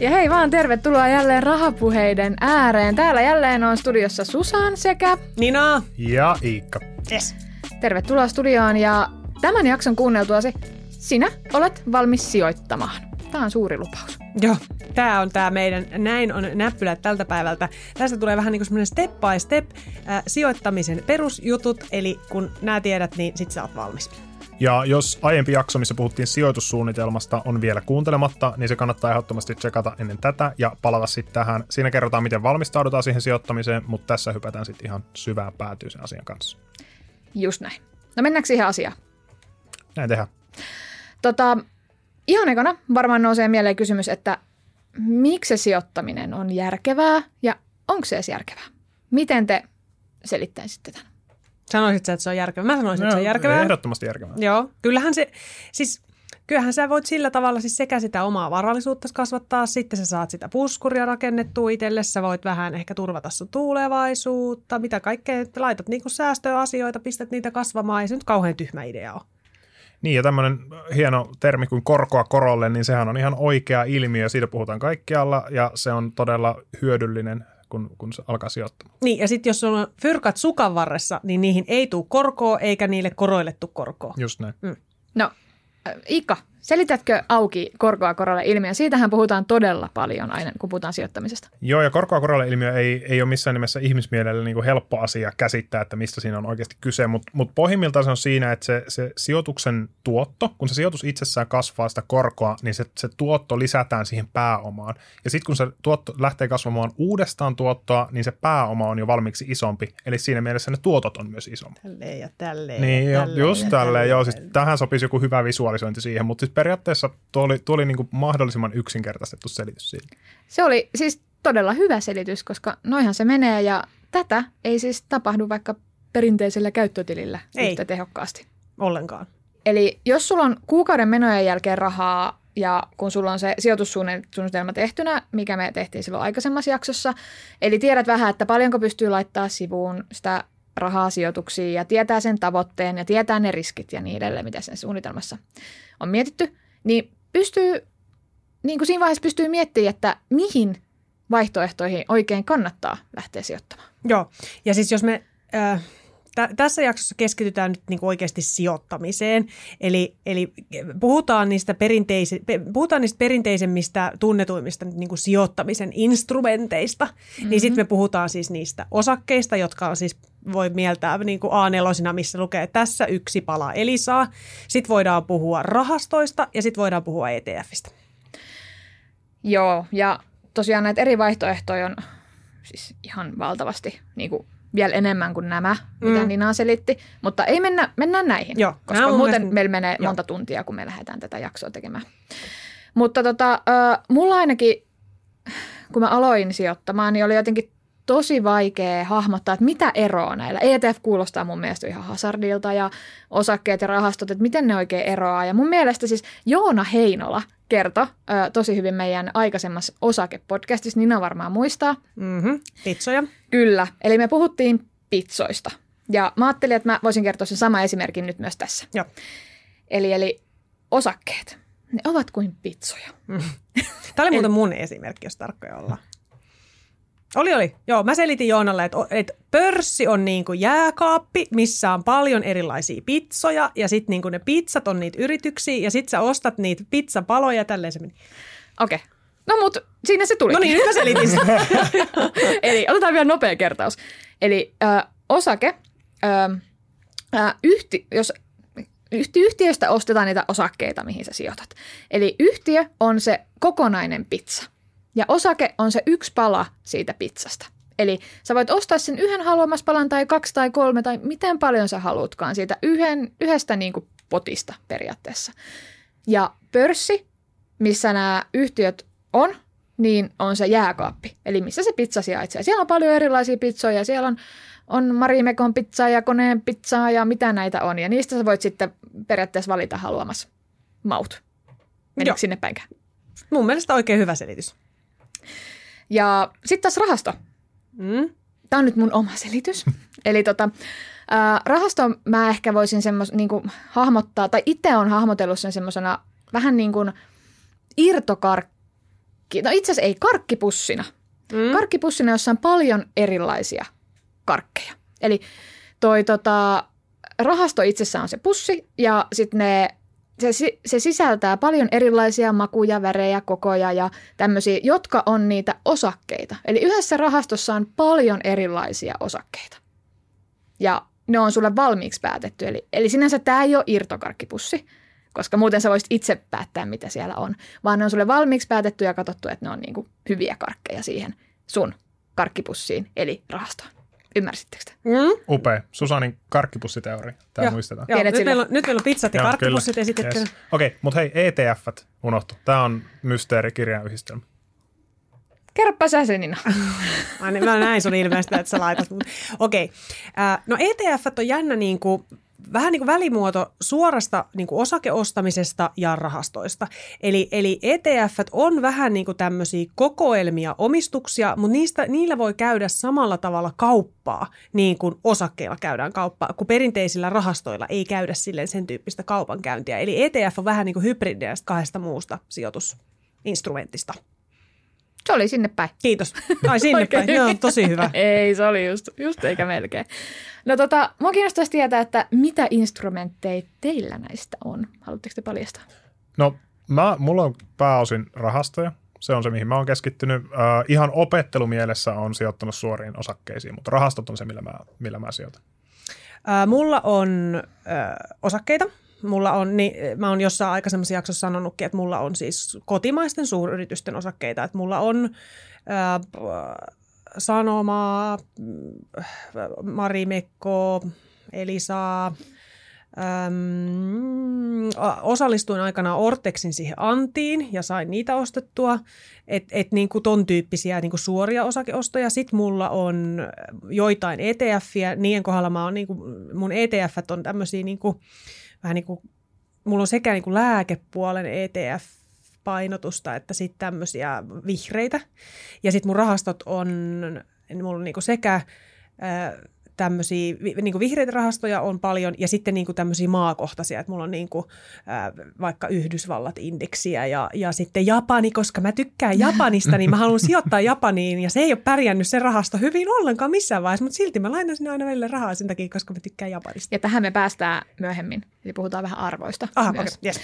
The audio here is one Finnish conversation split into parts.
Ja hei vaan, tervetuloa jälleen rahapuheiden ääreen. Täällä jälleen on studiossa Susan sekä Nina. Ja Iikka. Yes. Tervetuloa studioon ja tämän jakson kuunneltuasi sinä olet valmis sijoittamaan. Tämä on suuri lupaus. Joo, tämä on tämä meidän, näin on näppylät tältä päivältä. Tästä tulee vähän niin kuin semmoinen step by step äh, sijoittamisen perusjutut, eli kun nämä tiedät, niin sit sä oot valmis. Ja jos aiempi jakso, missä puhuttiin sijoitussuunnitelmasta, on vielä kuuntelematta, niin se kannattaa ehdottomasti tsekata ennen tätä ja palata sitten tähän. Siinä kerrotaan, miten valmistaudutaan siihen sijoittamiseen, mutta tässä hypätään sitten ihan syvään päätyy sen asian kanssa. Just näin. No mennäänkö siihen asiaan? Näin tehdään. Tota, ihan ekana varmaan nousee mieleen kysymys, että miksi se sijoittaminen on järkevää ja onko se edes järkevää? Miten te selittäisitte tämän? Sanoisit sä, että se on järkevää? Mä sanoisin, että se on järkevää. Ehdottomasti järkevää. Joo, kyllähän se, siis kyllähän sä voit sillä tavalla siis sekä sitä omaa varallisuutta kasvattaa, sitten sä saat sitä puskuria rakennettua itselle, sä voit vähän ehkä turvata sun tulevaisuutta, mitä kaikkea, että laitat niinku säästöasioita, pistät niitä kasvamaan, ei se nyt kauhean tyhmä idea ole. Niin, ja tämmöinen hieno termi kuin korkoa korolle, niin sehän on ihan oikea ilmiö, siitä puhutaan kaikkialla, ja se on todella hyödyllinen kun, kun se alkaa sijoittamaan. Niin, ja sitten jos sulla on fyrkat sukan varressa, niin niihin ei tule korkoa, eikä niille koroille tule korkoa. Just näin. Mm. No, Iikka, Selitätkö auki korkoa korolle ilmiö? Siitähän puhutaan todella paljon aina, kun puhutaan sijoittamisesta. Joo, ja korkoa korolle ilmiö ei, ei ole missään nimessä ihmismielellä niin kuin helppo asia käsittää, että mistä siinä on oikeasti kyse, mutta mut pohjimmiltaan se on siinä, että se, se sijoituksen tuotto, kun se sijoitus itsessään kasvaa sitä korkoa, niin se, se tuotto lisätään siihen pääomaan. Ja sitten kun se tuotto lähtee kasvamaan uudestaan tuottoa, niin se pääoma on jo valmiiksi isompi. Eli siinä mielessä ne tuotot on myös isompi. Tälleen ja tälleen. Niin, ja tälleen just tälleen. tälleen. Joo, siis tähän sopisi joku hyvä visualisointi siihen, mutta siis periaatteessa tuo oli, tuo oli niin kuin mahdollisimman yksinkertaistettu selitys siitä. Se oli siis todella hyvä selitys, koska noihan se menee ja tätä ei siis tapahdu vaikka perinteisellä käyttötilillä ei. yhtä tehokkaasti. Ollenkaan. Eli jos sulla on kuukauden menojen jälkeen rahaa ja kun sulla on se sijoitussuunnitelma tehtynä, mikä me tehtiin silloin aikaisemmassa jaksossa, eli tiedät vähän, että paljonko pystyy laittaa sivuun sitä rahaa sijoituksiin ja tietää sen tavoitteen ja tietää ne riskit ja niin edelleen, mitä sen suunnitelmassa on mietitty, niin pystyy, niin kuin siinä vaiheessa pystyy miettimään, että mihin vaihtoehtoihin oikein kannattaa lähteä sijoittamaan. Joo, ja siis jos me... Äh tässä jaksossa keskitytään nyt niin oikeasti sijoittamiseen. Eli, eli puhutaan, niistä perinteise, puhutaan niistä perinteisemmistä, tunnetuimmista niin kuin sijoittamisen instrumenteista. Mm-hmm. Niin sitten me puhutaan siis niistä osakkeista, jotka on siis voi mieltää niin kuin A4, missä lukee tässä yksi pala Elisaa. Sitten voidaan puhua rahastoista ja sitten voidaan puhua ETFistä. Joo, ja tosiaan näitä eri vaihtoehtoja on siis ihan valtavasti niin kuin vielä enemmän kuin nämä, mitä mm. Nina selitti. Mutta ei mennä, mennään näihin, Joo, koska muuten mielestä... meillä menee Joo. monta tuntia, kun me lähdetään tätä jaksoa tekemään. Mutta tota, äh, mulla ainakin, kun mä aloin sijoittamaan, niin oli jotenkin tosi vaikea hahmottaa, että mitä eroa näillä. ETF kuulostaa mun mielestä ihan hasardilta ja osakkeet ja rahastot, että miten ne oikein eroaa. Ja mun mielestä siis Joona Heinola kertoi ö, tosi hyvin meidän aikaisemmassa osakepodcastissa, Nina varmaan muistaa. Mm-hmm. Pitsoja. Kyllä, eli me puhuttiin pitsoista. Ja mä ajattelin, että mä voisin kertoa sen sama esimerkin nyt myös tässä. Joo. Eli, eli osakkeet, ne ovat kuin pitsoja. Mm. Tämä oli muuten mun esimerkki, jos tarkkoja ollaan. Oli, oli. Joo, mä selitin Joonalle, että, että pörssi on niin kuin jääkaappi, missä on paljon erilaisia pizzoja ja sitten niin kuin ne pizzat on niitä yrityksiä ja sitten sä ostat niitä pizzapaloja ja tälleen se meni. Okei. Okay. No mut siinä se tuli. No niin, nyt mä selitin sen. Eli otetaan vielä nopea kertaus. Eli äh, osake, äh, äh, yhti, jos yhtiöstä ostetaan niitä osakkeita, mihin sä sijoitat. Eli yhtiö on se kokonainen pizza – ja osake on se yksi pala siitä pizzasta. Eli sä voit ostaa sen yhden haluamas palan tai kaksi tai kolme tai miten paljon sä haluutkaan siitä yhden, yhdestä niin kuin potista periaatteessa. Ja pörssi, missä nämä yhtiöt on, niin on se jääkaappi, eli missä se pizza sijaitsee. Siellä on paljon erilaisia pizzoja, siellä on, on Marimekon pizzaa ja koneen pizzaa ja mitä näitä on. Ja niistä sä voit sitten periaatteessa valita haluamas maut. Menikö sinne päinkään? Mun mielestä oikein hyvä selitys. Ja sitten taas rahasto. Mm. Tämä on nyt mun oma selitys. Eli tota, äh, rahasto mä ehkä voisin semmos, niin kuin, hahmottaa, tai itse on hahmotellut sen semmoisena vähän niin kuin irtokarkki karkki, no itse asiassa ei karkkipussina. Mm. Karkkipussina, jossa on paljon erilaisia karkkeja. Eli toi tota, rahasto itsessään on se pussi ja sitten ne se, se sisältää paljon erilaisia makuja, värejä, kokoja ja tämmöisiä, jotka on niitä osakkeita. Eli yhdessä rahastossa on paljon erilaisia osakkeita. Ja ne on sulle valmiiksi päätetty. Eli, eli sinänsä tämä ei ole irtokarkkipussi, koska muuten sä voisit itse päättää, mitä siellä on. Vaan ne on sulle valmiiksi päätetty ja katsottu, että ne on niinku hyviä karkkeja siihen sun karkkipussiin, eli rahastoon. Ymmärsittekö te? Mm. Upea. Susanin karkkipussiteoria. Tämä muistetaan. Joo, nyt, meillä on, nyt meillä on pizzat ja karkkipussit esitetty. Yes. Okei, okay, mutta hei, ETF unohtu. Tämä on mysteerikirjan yhdistelmä. Kerropa sä Senina. mä näin sun ilmeistä, että sä laitat. Okei. Okay. Uh, no ETF on jännä niin kuin vähän niin kuin välimuoto suorasta niin kuin osakeostamisesta ja rahastoista. Eli, eli ETF on vähän niin kuin tämmöisiä kokoelmia omistuksia, mutta niistä, niillä voi käydä samalla tavalla kauppaa, niin kuin osakkeilla käydään kauppaa, kun perinteisillä rahastoilla ei käydä silleen sen tyyppistä kaupankäyntiä. Eli ETF on vähän niin kuin hybridiä kahdesta muusta sijoitusinstrumentista. Se oli sinne päin. Kiitos. Ai sinne päin. Joo, tosi hyvä. Ei, se oli just, just eikä melkein. No tota, mua kiinnostaisi tietää, että mitä instrumentteja teillä näistä on? Haluatteko te paljastaa? No, mä, mulla on pääosin rahastoja. Se on se, mihin mä oon keskittynyt. Uh, ihan opettelumielessä on sijoittanut suoriin osakkeisiin, mutta rahastot on se, millä mä, millä mä sijoitan. Uh, mulla on uh, osakkeita Mulla on, niin, mä oon jossain aikaisemmassa jaksossa sanonutkin, että mulla on siis kotimaisten suuryritysten osakkeita, että mulla on ää, Sanomaa, Marimekko, Elisa, Öm, osallistuin aikana Ortexin siihen Antiin ja sain niitä ostettua, että et niinku ton tyyppisiä niinku suoria osakeostoja. Sitten mulla on joitain ETFiä, niiden kohdalla mä oon niinku, mun ETF on tämmöisiä niinku, vähän niin kuin, mulla on sekä niin kuin lääkepuolen ETF, painotusta, että sitten tämmöisiä vihreitä. Ja sitten mun rahastot on, mulla on niinku sekä tämmöisiä niin vihreitä rahastoja on paljon ja sitten niin kuin tämmöisiä maakohtaisia, että mulla on niin kuin, äh, vaikka Yhdysvallat-indeksiä ja, ja sitten Japani, koska mä tykkään Japanista, niin mä haluan sijoittaa Japaniin ja se ei ole pärjännyt se rahasto hyvin ollenkaan missään vaiheessa, mutta silti mä lainan sinne aina välillä rahaa sen takia, koska mä tykkään Japanista. Ja tähän me päästään myöhemmin, eli puhutaan vähän arvoista Aha, myös. Okay, yes.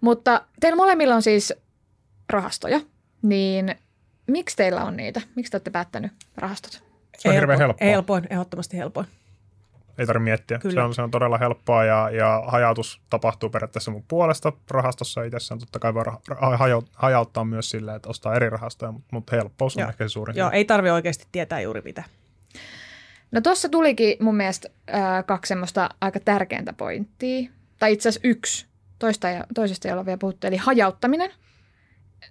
Mutta teillä molemmilla on siis rahastoja, niin miksi teillä on niitä? Miksi te olette päättänyt rahastot? Se on hirveän helppoa. Helpoin, ehdottomasti helpoin. Ei tarvitse miettiä. Se on, se on todella helppoa ja, ja hajautus tapahtuu periaatteessa mun puolesta rahastossa itsessään. Totta kai voi hajauttaa myös sillä, että ostaa eri rahastoja, mutta, mutta helppous on Joo. ehkä se suurin. Joo, ei tarvitse oikeasti tietää juuri mitä. No tuossa tulikin mun mielestä äh, kaksi semmoista aika tärkeintä pointtia. Tai itse asiassa yksi. Toista ja, toisesta ole vielä puhuttu. Eli hajauttaminen.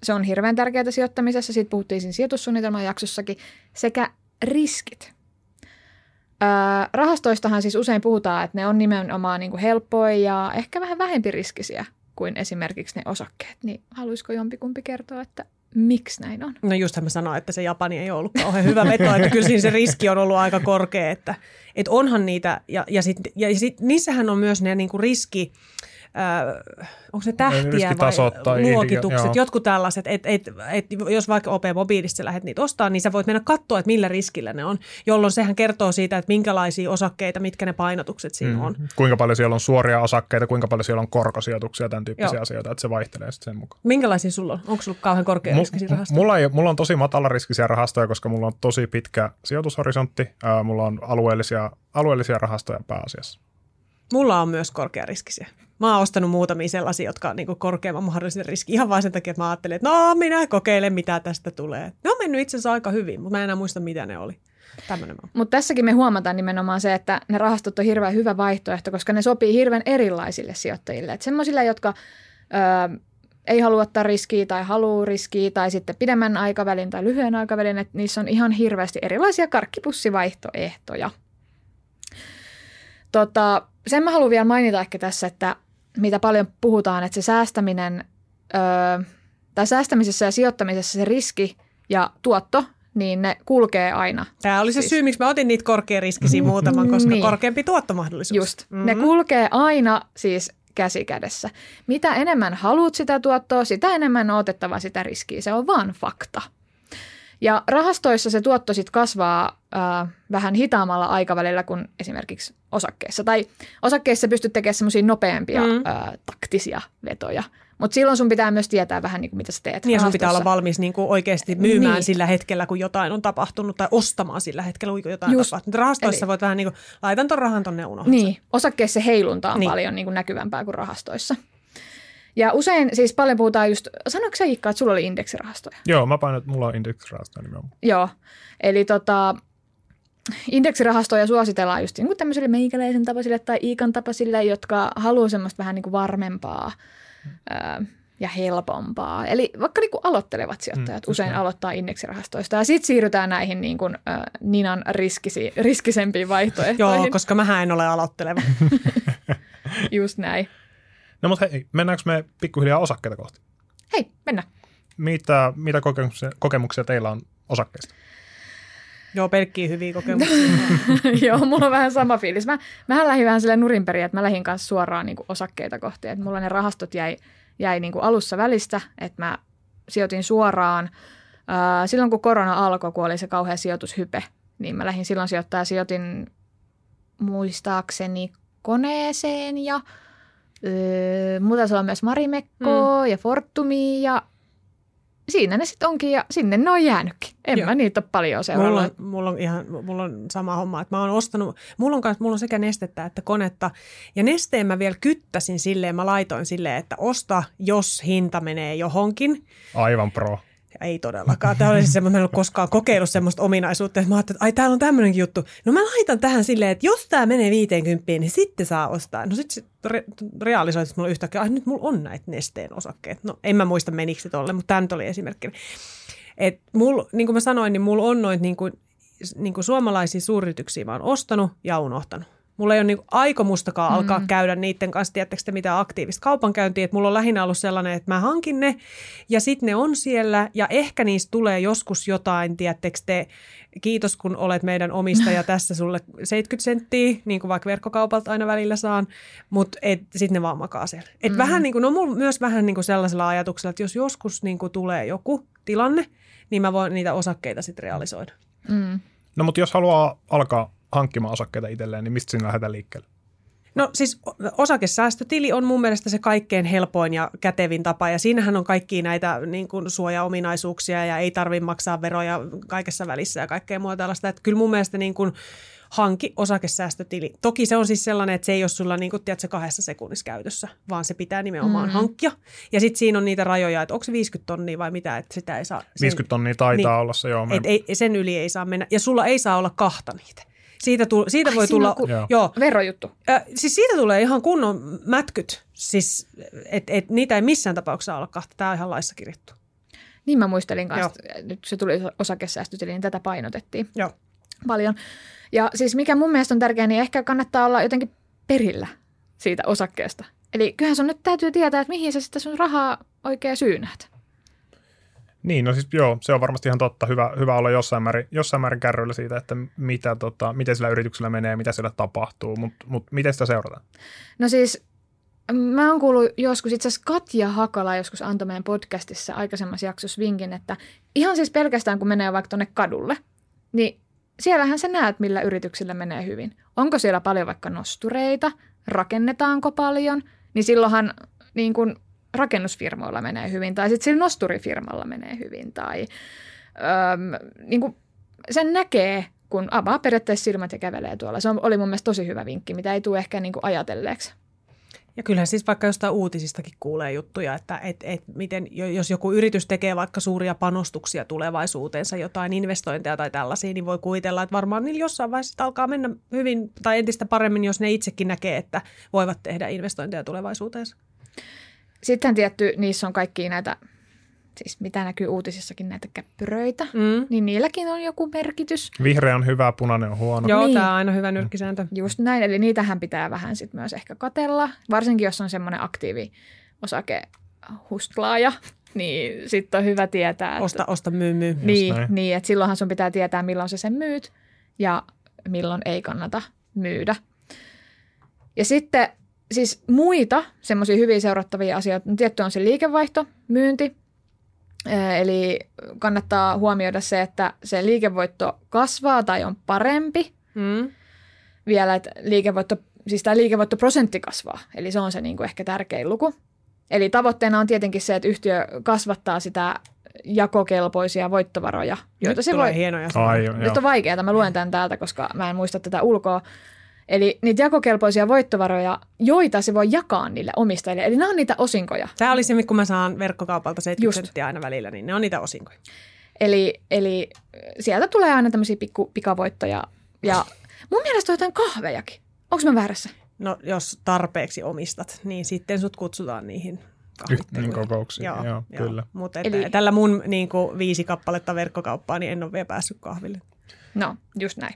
Se on hirveän tärkeää sijoittamisessa. Siitä puhuttiin siinä sijoitussuunnitelman jaksossakin. Sekä riskit. Ää, rahastoistahan siis usein puhutaan, että ne on nimenomaan niin kuin helppoja ja ehkä vähän vähempi riskisiä kuin esimerkiksi ne osakkeet. Niin haluaisiko jompikumpi kertoa, että miksi näin on? No justhan mä sanoin, että se Japani ei ollut kauhean hyvä veto, että kyllä siinä se riski on ollut aika korkea, että, että onhan niitä, ja, ja, sit, ja sit, niissähän on myös ne niin kuin riski, äh, onko se tähtiä vai luokitukset, joo. jotkut tällaiset, että et, et, jos vaikka OP Mobiilissa lähdet niitä ostaa, niin sä voit mennä katsoa, että millä riskillä ne on, jolloin sehän kertoo siitä, että minkälaisia osakkeita, mitkä ne painotukset siinä mm. on. Kuinka paljon siellä on suoria osakkeita, kuinka paljon siellä on korkosijoituksia, tämän tyyppisiä joo. asioita, että se vaihtelee sitten sen mukaan. Minkälaisia sulla on? Onko sulla kauhean korkea riskisiä rahastoja? Mulla, ei, mulla on tosi matalariskisiä rahastoja, koska mulla on tosi pitkä sijoitushorisontti. Äh, mulla on alueellisia, alueellisia rahastoja pääasiassa. Mulla on myös korkeariskisiä. Mä oon ostanut muutamia sellaisia, jotka on niin korkeamman mahdollisen riski ihan vain sen takia, että mä ajattelin, että no minä kokeilen, mitä tästä tulee. Ne on mennyt itse asiassa aika hyvin, mutta mä en enää muista, mitä ne oli. Mutta tässäkin me huomataan nimenomaan se, että ne rahastot on hirveän hyvä vaihtoehto, koska ne sopii hirveän erilaisille sijoittajille. Semmoisille, jotka ö, ei halua ottaa riskiä tai haluaa riskiä tai sitten pidemmän aikavälin tai lyhyen aikavälin, että niissä on ihan hirveästi erilaisia karkkipussivaihtoehtoja. Tota, sen mä haluan vielä mainita ehkä tässä, että mitä paljon puhutaan, että se säästäminen, öö, tai säästämisessä ja sijoittamisessa se riski ja tuotto, niin ne kulkee aina. Tämä oli se siis. syy, miksi mä otin niitä korkeariskisiä muutaman, koska niin. korkeampi tuottomahdollisuus. Just. Mm-hmm. Ne kulkee aina siis käsi kädessä. Mitä enemmän haluat sitä tuottoa, sitä enemmän on otettava sitä riskiä. Se on vaan fakta. Ja rahastoissa se tuotto sitten kasvaa äh, vähän hitaammalla aikavälillä kuin esimerkiksi osakkeissa. Tai osakkeissa pystyt tekemään semmoisia nopeampia mm. äh, taktisia vetoja. Mutta silloin sun pitää myös tietää vähän, niin kuin, mitä sä teet. Niin sun pitää olla valmis niin kuin oikeasti myymään Niin. sillä hetkellä, kun jotain on tapahtunut, tai ostamaan sillä hetkellä, kun jotain Just. on tapahtunut. Rahastoissa Eli- voit vähän niin kuin, laitan ton rahan tonne unohdan. Niin, osakkeissa heilunta on niin. paljon niin kuin näkyvämpää kuin rahastoissa. Ja usein siis paljon puhutaan just, sanoiko sä Iikka, että sulla oli indeksirahastoja? Joo, mä painoin, että mulla on indeksirahasto nimenomaan. Joo, eli tota, indeksirahastoja suositellaan just niin kuin tämmöisille meikäläisen tapaisille tai Iikan tapaisille, jotka haluaa semmoista vähän niin kuin varmempaa ää, ja helpompaa. Eli vaikka niin kuin aloittelevat sijoittajat Mm, usein näin. aloittaa indeksirahastoista ja sitten siirrytään näihin niin kuin, ää, Ninan riskisi, riskisempiin vaihtoehtoihin. Joo, koska mä en ole aloitteleva. Just näin. No mutta hei, mennäänkö me pikkuhiljaa osakkeita kohti? Hei, mennään. Mitä, mitä kokemuksia, kokemuksia teillä on osakkeista? Joo, pelkkiä hyviä kokemuksia. Joo, mulla on vähän sama fiilis. Mä, mähän lähdin vähän sille nurin perin, että mä lähdin kanssa suoraan niin kuin osakkeita kohti. Että mulla ne rahastot jäi, jäi niin kuin alussa välistä, että mä sijoitin suoraan. Ää, silloin kun korona alkoi, kun oli se kauhea sijoitushype, niin mä lähdin silloin sijoittaa ja sijoitin muistaakseni koneeseen ja öö, muuta taisi olla myös Marimekkoa mm. ja Fortumia ja siinä ne sitten onkin ja sinne ne on jäänytkin. En Joo. mä niitä ole paljon Mulla seurannut. on, mulla on ihan mulla on sama homma, että mä oon ostanut, mulla on, kans, mulla on sekä nestettä että konetta, ja nesteen mä vielä kyttäsin silleen, mä laitoin silleen, että osta, jos hinta menee johonkin. Aivan pro. Ja ei todellakaan. Tämä oli siis semmoinen, mä en ole koskaan kokeillut semmoista ominaisuutta, että mä ajattelin, että ai täällä on tämmöinenkin juttu. No mä laitan tähän silleen, että jos tämä menee 50, niin sitten saa ostaa. No sitten re- realisoitu mulla yhtäkkiä, ai nyt mulla on näitä nesteen osakkeet. No en mä muista menikö se tolle, mutta tämä nyt oli esimerkki. Et mul, niin kuin mä sanoin, niin mulla on noita niin kuin, niin kuin suomalaisia suuryrityksiä mä oon ostanut ja unohtanut. Mulla ei ole niin kuin aikomustakaan mm. alkaa käydä niiden kanssa, tiedättekö te mitään aktiivista kaupankäyntiä, että mulla on lähinnä ollut sellainen, että mä hankin ne ja sitten ne on siellä ja ehkä niistä tulee joskus jotain, tiedättekö te, kiitos kun olet meidän omistaja tässä sulle 70 senttiä, niin kuin vaikka verkkokaupalta aina välillä saan, mutta sitten ne vaan makaa siellä. Et mm. vähän niin kuin, no mulla myös vähän niin kuin sellaisella ajatuksella, että jos joskus niin kuin tulee joku tilanne, niin mä voin niitä osakkeita sitten realisoida. Mm. No mutta jos haluaa alkaa hankkimaan osakkeita itselleen, niin mistä sinä lähdetään liikkeelle? No siis osakesäästötili on mun mielestä se kaikkein helpoin ja kätevin tapa ja siinähän on kaikki näitä niin kuin suojaominaisuuksia ja ei tarvitse maksaa veroja kaikessa välissä ja kaikkea muuta tällaista. Että kyllä mun mielestä niin kuin hanki osakesäästötili. Toki se on siis sellainen, että se ei ole sulla niin kuin, tiedätkö, kahdessa sekunnissa käytössä, vaan se pitää nimenomaan mm. hankkia. Ja sitten siinä on niitä rajoja, että onko se 50 tonnia vai mitä, että sitä ei saa. sen- 50 tonnia taitaa Niin. olla se, joo. Me, et ei, sen yli ei saa mennä. Ja sulla ei saa olla kahta niitä. Siitä, tu, siitä Ai, voi tulla, ku- Joo. joo, Verojuttu. Ö, siis siitä tulee ihan kunnon mätkyt, siis, että et niitä ei missään tapauksessa olla kahta. Tämä on ihan laissa kirjattu. Niin mä muistelin kanssa, että nyt kun se tuli osakesäästötili, niin tätä painotettiin Joo. paljon. Ja siis mikä mun mielestä on tärkeää, niin ehkä kannattaa olla jotenkin perillä siitä osakkeesta. Eli kyllähän sun nyt täytyy tietää, että mihin sä sitä sun rahaa oikein syynät. Niin, no siis joo, se on varmasti ihan totta. Hyvä, hyvä olla jossain määrin, jossain määrin kärryillä siitä, että mitä, tota, miten sillä yrityksellä menee, mitä siellä tapahtuu, mutta mut miten sitä seurataan? No siis mä oon kuullut joskus, itse asiassa Katja Hakala joskus antoi meidän podcastissa aikaisemmassa jaksossa vinkin, että ihan siis pelkästään kun menee vaikka tuonne kadulle, niin siellähän sä näet, millä yrityksillä menee hyvin. Onko siellä paljon vaikka nostureita, rakennetaanko paljon, niin silloinhan niin kun rakennusfirmoilla menee hyvin, tai sitten sillä nosturifirmalla menee hyvin, tai öm, niin kun sen näkee, kun avaa periaatteessa silmät ja kävelee tuolla. Se oli mun mielestä tosi hyvä vinkki, mitä ei tule ehkä niin kuin ajatelleeksi. Ja kyllähän siis vaikka jostain uutisistakin kuulee juttuja, että et, et miten, jo- jos joku yritys tekee vaikka suuria panostuksia tulevaisuuteensa, jotain investointeja tai tällaisia, niin voi kuvitella, että varmaan niillä jossain vaiheessa alkaa mennä hyvin tai entistä paremmin, jos ne itsekin näkee, että voivat tehdä investointeja tulevaisuuteensa. Sitten tietty, niissä on kaikki näitä, siis mitä näkyy uutisissakin, näitä käppyröitä, Mm. niin niilläkin on joku merkitys. Vihreä on hyvä, punainen on huono. Joo, Niin. tämä on aina hyvä nyrkkisääntö. Just näin, eli niitähän pitää vähän sitten myös ehkä katella, varsinkin jos on semmoinen aktiivi osakehustlaaja, niin sitten on hyvä tietää, että, Osta, osta, myy, myy. niin, niin, että silloinhan sun pitää tietää, milloin sä sen myyt ja milloin ei kannata myydä. Ja sitten siis muita semmoisia hyvin seurattavia asioita, no tietty on se liikevaihto, myynti, Ää, eli kannattaa huomioida se, että se liikevoitto kasvaa tai on parempi Mm. vielä, että liikevoitto, siis tämä liikevoittoprosentti kasvaa, eli se on se niin kuin ehkä tärkein luku. Eli tavoitteena on tietenkin se, että yhtiö kasvattaa sitä jakokelpoisia voittovaroja, joita Nyt se voi... hienoja. Ai, joo. Nyt on vaikeaa, mä luen tämän täältä, koska mä en muista tätä ulkoa. Eli niitä jakokelpoisia voittovaroja, joita se voi jakaa niille omistajille. Eli nämä on niitä osinkoja. Tämä oli se, kun mä saan verkkokaupalta 70 Just. senttiä aina välillä, niin ne on niitä osinkoja. Eli, eli sieltä tulee aina tämmöisiä pikku pikavoittoja. Ja mun mielestä on jotain kahvejakin. Onko mä väärässä? No jos tarpeeksi omistat, niin sitten sut kutsutaan niihin kahvitteluihin. Niin kokouksiin, joo, kyllä. Mutta Eli- tällä mun niin kuin, viisi kappaletta verkkokauppaa, niin en ole vielä päässyt kahville. No, just näin.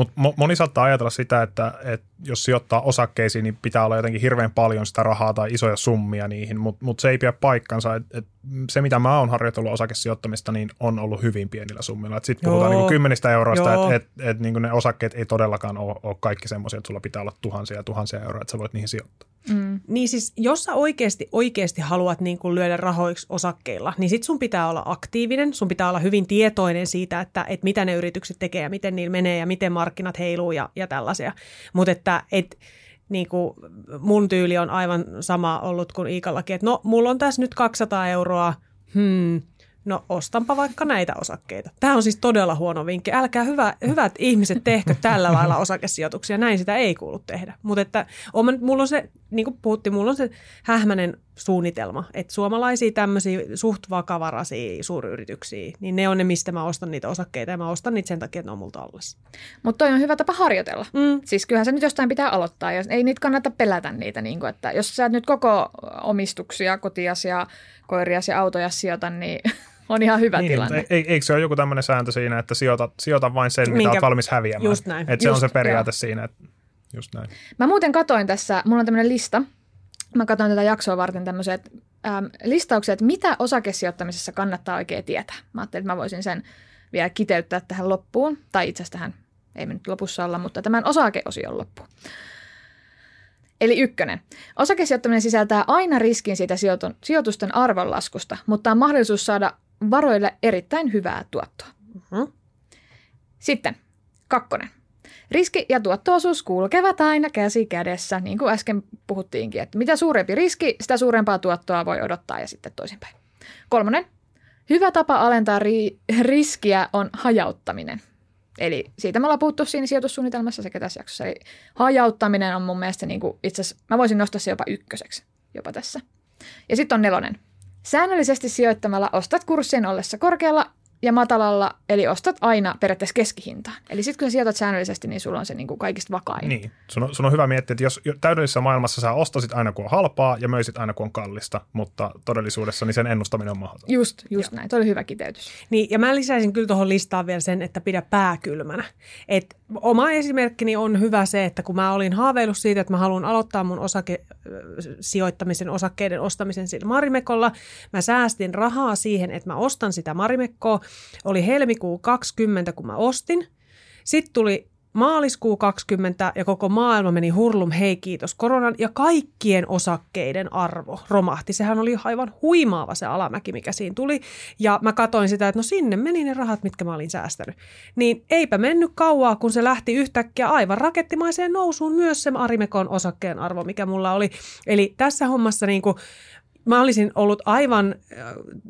Mutta moni saattaa ajatella sitä, että, että jos sijoittaa osakkeisiin, niin pitää olla jotenkin hirveän paljon sitä rahaa tai isoja summia niihin, mutta mut se ei pidä paikkansa. Et, et se, mitä mä oon harjoitellut osakesijoittamista, niin on ollut hyvin pienillä summilla. Sitten puhutaan niinku kymmenistä euroista, että et, et, niinku ne osakkeet ei todellakaan ole, ole kaikki semmoisia, että sulla pitää olla tuhansia ja tuhansia euroja, että sä voit niihin sijoittaa. Mm. Niin siis, jos sä oikeasti, oikeasti haluat niin kuin lyödä rahoiksi osakkeilla, niin sit sun pitää olla aktiivinen, sun pitää olla hyvin tietoinen siitä, että, että mitä ne yritykset tekee ja miten niillä menee ja miten markkinat heiluu ja, ja tällaisia. Mutta että et, niin kuin mun tyyli on aivan sama ollut kuin Iikallakin, että no mulla on tässä nyt 200 euroa, hmm, no ostanpa vaikka näitä osakkeita. Tämä on siis todella huono vinkki. Älkää hyvä, hyvät ihmiset tehkö tällä lailla osakesijoituksia, näin sitä ei kuulu tehdä. Mutta että on, mulla on se, niin kuin puhuttiin, mulla on se hähmäinen suunnitelma, että suomalaisia tämmöisiä suht vakavaraisia suuryrityksiä, niin ne on ne, mistä mä ostan niitä osakkeita ja mä ostan niitä sen takia, että ne on multa allessa. Mutta toi on hyvä tapa harjoitella. Mm. Siis kyllähän se nyt jostain pitää aloittaa. Jos, ei niitä kannata pelätä niitä. Niin kuin, että jos sä et nyt koko omistuksia, kotias ja koirias ja autoja sijoita, niin on ihan hyvä Niin, mutta tilanne. ei, eikö se ole joku tämmöinen sääntö siinä, että sijoita, sijoita vain sen, mitä Minkä- olet valmis häviämään? Just näin. Että se on Just, se periaate joo. siinä, että just näin. Mä muuten katoin tässä, mulla on tämmöinen lista. Mä katoin tätä jaksoa varten tämmöiset ähm, listaukset, että mitä osakesijoittamisessa kannattaa oikein tietää. Mä ajattelin, että mä voisin sen vielä kiteyttää tähän loppuun. Tai itse asiassa tähän, ei me nyt lopussa olla, mutta tämän osakeosion loppuun. Eli ykkönen. Osakesijoittaminen sisältää aina riskin siitä sijoitusten arvonlaskusta, mutta on mahdollisuus saada varoille erittäin hyvää tuottoa. Mhm. Sitten kakkonen. Riski ja tuottoosuus kulkevat aina käsi kädessä, niin kuin äsken puhuttiinkin, että mitä suurempi riski, sitä suurempaa tuottoa voi odottaa ja sitten toisinpäin. Kolmonen. Hyvä tapa alentaa ri- riskiä on hajauttaminen. Eli siitä me ollaan puhuttu siinä sijoitussuunnitelmassa sekä tässä jaksossa. Eli hajauttaminen on mun mielestä niin kuin itse asiassa, mä voisin nostaa se jopa ykköseksi jopa tässä. Ja sitten on nelonen. Säännöllisesti sijoittamalla ostat kurssien ollessa korkealla ja matalalla, eli ostat aina periaatteessa keskihintaan. Eli sitten kun sä sijoitat säännöllisesti, niin sulla on se niin kuin kaikista vakain. Niin. Sun on, sun on hyvä miettiä, että jos jo täydellisessä maailmassa sä ostasit aina kun on halpaa ja möisit aina kun on kallista, mutta todellisuudessa niin sen ennustaminen on mahdotonta. Just, just näin. Tuo oli hyvä kiteytys. Niin, ja mä lisäisin kyllä tuohon listaan vielä sen, että pidä pää kylmänä. Et oma esimerkkini on hyvä se, että kun mä olin haaveillut siitä, että mä haluan aloittaa mun osake, sijoittamisen, osakkeiden ostamisen sillä Marimekolla, mä säästin rahaa siihen, että mä ostan sitä Marimekkoa. Oli helmikuu 20, kun mä ostin. Sitten tuli maaliskuu 20 ja koko maailma meni hurlum hei kiitos koronan ja kaikkien osakkeiden arvo romahti. Sehän oli aivan huimaava se alamäki, mikä siinä tuli. Ja mä katoin sitä, että no sinne meni ne rahat, mitkä mä olin säästänyt. Niin eipä mennyt kauaa, kun se lähti yhtäkkiä aivan rakettimaiseen nousuun myös se Arimekon osakkeen arvo, mikä mulla oli. Eli tässä hommassa niin kuin mä olisin ollut aivan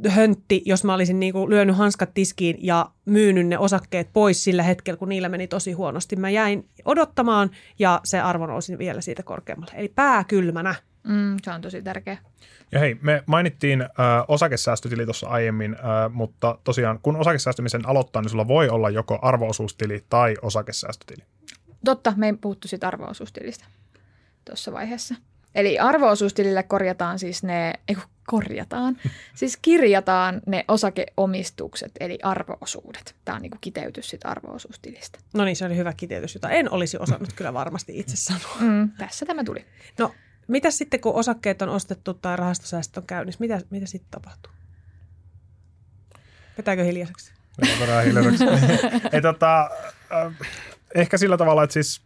äh, höntti, jos mä olisin niinku lyönyt hanskat tiskiin ja myynyt ne osakkeet pois sillä hetkellä, kun niillä meni tosi huonosti. Mä jäin odottamaan ja se arvo nousi vielä siitä korkeammalle. Eli pää kylmänä. Mm, se on tosi tärkeä. Ja hei, me mainittiin äh, osakesäästötili tuossa aiemmin, äh, mutta tosiaan kun osakesäästämisen aloittaa, niin sulla voi olla joko arvoosuustili tai osakesäästötili. Totta, me ei puhuttu siitä arvoosuustilistä tuossa vaiheessa. Eli arvoosuustilille korjataan siis ne, ei kun korjataan, siis kirjataan ne osakeomistukset, eli arvoosuudet. Tämä on niin kuin kiteytys siitä arvoosuustilistä. No niin, se oli hyvä kiteytys, jota en olisi osannut kyllä varmasti itse sanoa. Mm, tässä tämä tuli. No, mitä sitten, kun osakkeet on ostettu tai rahastosäästöt on käynnissä, mitä, mitä sitten tapahtuu? Vetääkö hiljaiseksi? Hiljaiseksi. Ei, tota, äh, ehkä sillä tavalla, että siis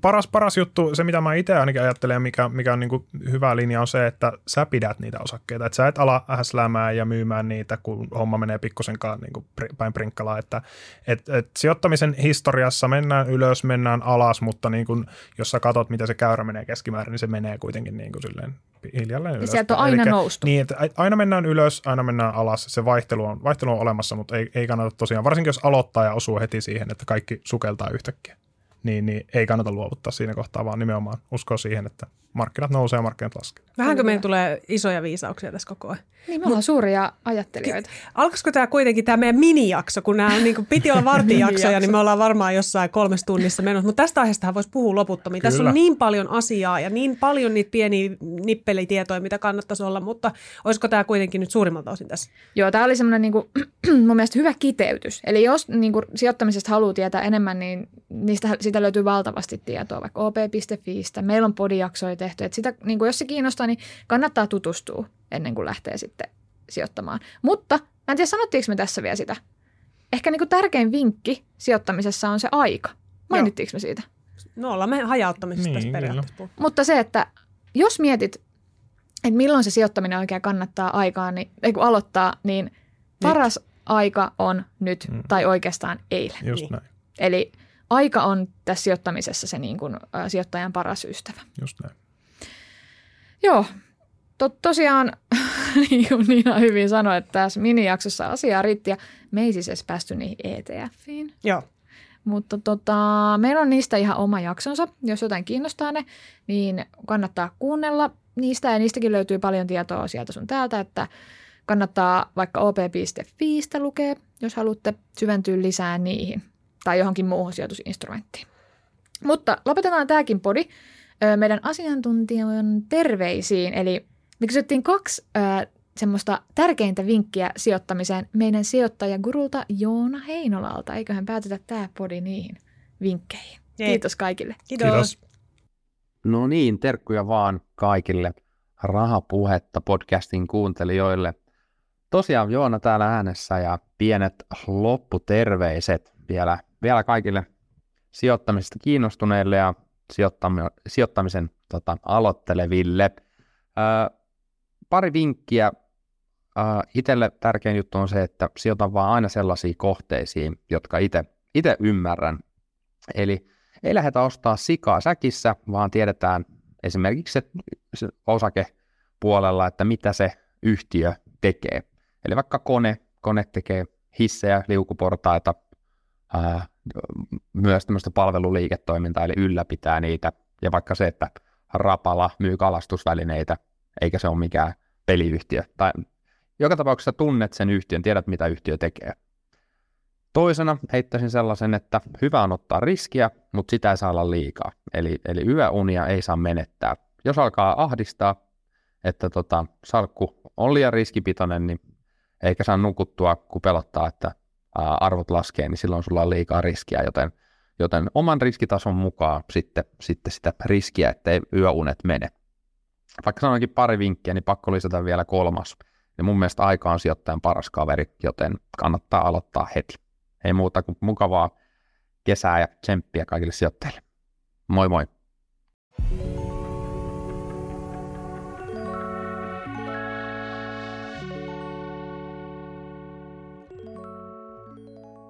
paras, paras juttu, se mitä mä itse ainakin ajattelen ja mikä, mikä on niin kuin hyvä linja on se, että sä pidät niitä osakkeita. Että sä et ala häsläämään ja myymään niitä, kun homma menee pikkusenkaan niin kuin päin prinkkalaa. Että et, et sijoittamisen historiassa mennään ylös, mennään alas, mutta niin kuin, jos sä katsot, mitä se käyrä menee keskimäärin, niin se menee kuitenkin niin kuin silleen hiljalleen ylös. Ja sieltä on aina Elikkä, noustu. Niin, että aina mennään ylös, aina mennään alas. Se vaihtelu on, vaihtelu on olemassa, mutta ei, ei kannata tosiaan, varsinkin jos aloittaa ja osuu heti siihen, että kaikki sukeltaa yhtäkkiä niin, niin ei kannata luovuttaa siinä kohtaa, vaan nimenomaan uskoa siihen, että markkinat nousee ja markkinat laskee. Vähänkö meillä tulee isoja viisauksia tässä koko ajan? Niin, me ollaan suuria ajattelijoita. Alkaisiko tämä kuitenkin tämä meidän minijakso, kun nämä niin kuin piti olla vartin jaksoja, niin me ollaan varmaan jossain kolmessa tunnissa menossa. Mutta tästä aiheesta voisi puhua loputtomiin. Tässä Kyllä. on niin paljon asiaa ja niin paljon niitä pieniä nippelitietoja, mitä kannattaisi olla, mutta olisiko tämä kuitenkin nyt suurimmalta osin tässä? Joo, tämä oli semmoinen niin kuin, mun mielestä hyvä kiteytys. Eli jos niin kuin, sijoittamisesta haluaa tietää enemmän, niin niistä, siitä löytyy valtavasti tietoa, vaikka op.fiistä. Meillä on podijaksoja tehty. Että sitä, niin kuin, jos se kiinnostaa, niin kannattaa tutustua ennen kuin lähtee sitten sijoittamaan. Mutta mä en tiedä, sanottiinko me tässä vielä sitä. Ehkä niin kuin tärkein vinkki sijoittamisessa on se aika. Mainittiinko me siitä? No ollaan me hajauttamisesta Niin, tässä periaatteessa. Mutta se, että jos mietit, että milloin se sijoittaminen oikein kannattaa aikaa, niin, ei kun aloittaa, niin paras aika on nyt Mm. tai oikeastaan eilen. Just Niin. näin, Eli aika on tässä sijoittamisessa se niin kuin, ä, sijoittajan paras ystävä. just näin. Joo, to, tosiaan niin kuin Niina hyvin sanoi, että tässä minijaksossa asiaa riitti ja me ei siis edes päästy niihin ETFiin. Joo. Mutta tota, meillä on niistä ihan oma jaksonsa. Jos jotain kiinnostaa ne, niin kannattaa kuunnella niistä. Ja niistäkin löytyy paljon tietoa sieltä sun täältä, että kannattaa vaikka op.fiistä lukea, jos haluatte syventyä lisää niihin tai johonkin muuhun sijoitusinstrumenttiin. Mutta lopetetaan tämäkin podi meidän asiantuntijan terveisiin. Eli me kysyttiin kaksi semmoista tärkeintä vinkkiä sijoittamiseen meidän sijoittajagurulta Joona Heinolalta. Eiköhän päätetä tämä podi niihin vinkkeihin. Jei. Kiitos kaikille. Kiitos. Kiitos. No niin, terkkuja vaan kaikille rahapuhetta podcastin kuuntelijoille. Tosiaan Joona täällä äänessä ja pienet lopputerveiset vielä, vielä kaikille sijoittamisesta kiinnostuneille ja sijoittami- sijoittamisen tota, aloitteleville. Ää, pari vinkkiä. Itelle tärkein juttu on se, että sijoitan vaan aina sellaisiin kohteisiin, jotka itse ymmärrän. Eli ei lähdetä ostaa sikaa säkissä, vaan tiedetään esimerkiksi se, se osakepuolella, että mitä se yhtiö tekee. Eli vaikka kone, kone tekee hissejä, liukuportaita, ää, myös tämmöistä palveluliiketoimintaa, eli ylläpitää niitä, ja vaikka se, että Rapala myy kalastusvälineitä, eikä se ole mikään peliyhtiö. Tai joka tapauksessa tunnet sen yhtiön, tiedät mitä yhtiö tekee. Toisena heittäisin sellaisen, että hyvä on ottaa riskiä, mutta sitä ei saa olla liikaa. Eli, eli yöunia ei saa menettää. Jos alkaa ahdistaa, että tota, salkku on liian riskipitoinen, niin eikä saa nukuttua, kun pelottaa, että arvot laskee, niin silloin sulla on liikaa riskiä, joten, joten oman riskitason mukaan sitten, sitten sitä riskiä, ettei yöunet mene. Vaikka sanoinkin pari vinkkiä, niin pakko lisätä vielä kolmas. Ja mun mielestä aika on sijoittajan paras kaveri, joten kannattaa aloittaa heti. Ei muuta kuin mukavaa kesää ja tsemppiä kaikille sijoittajille. Moi moi!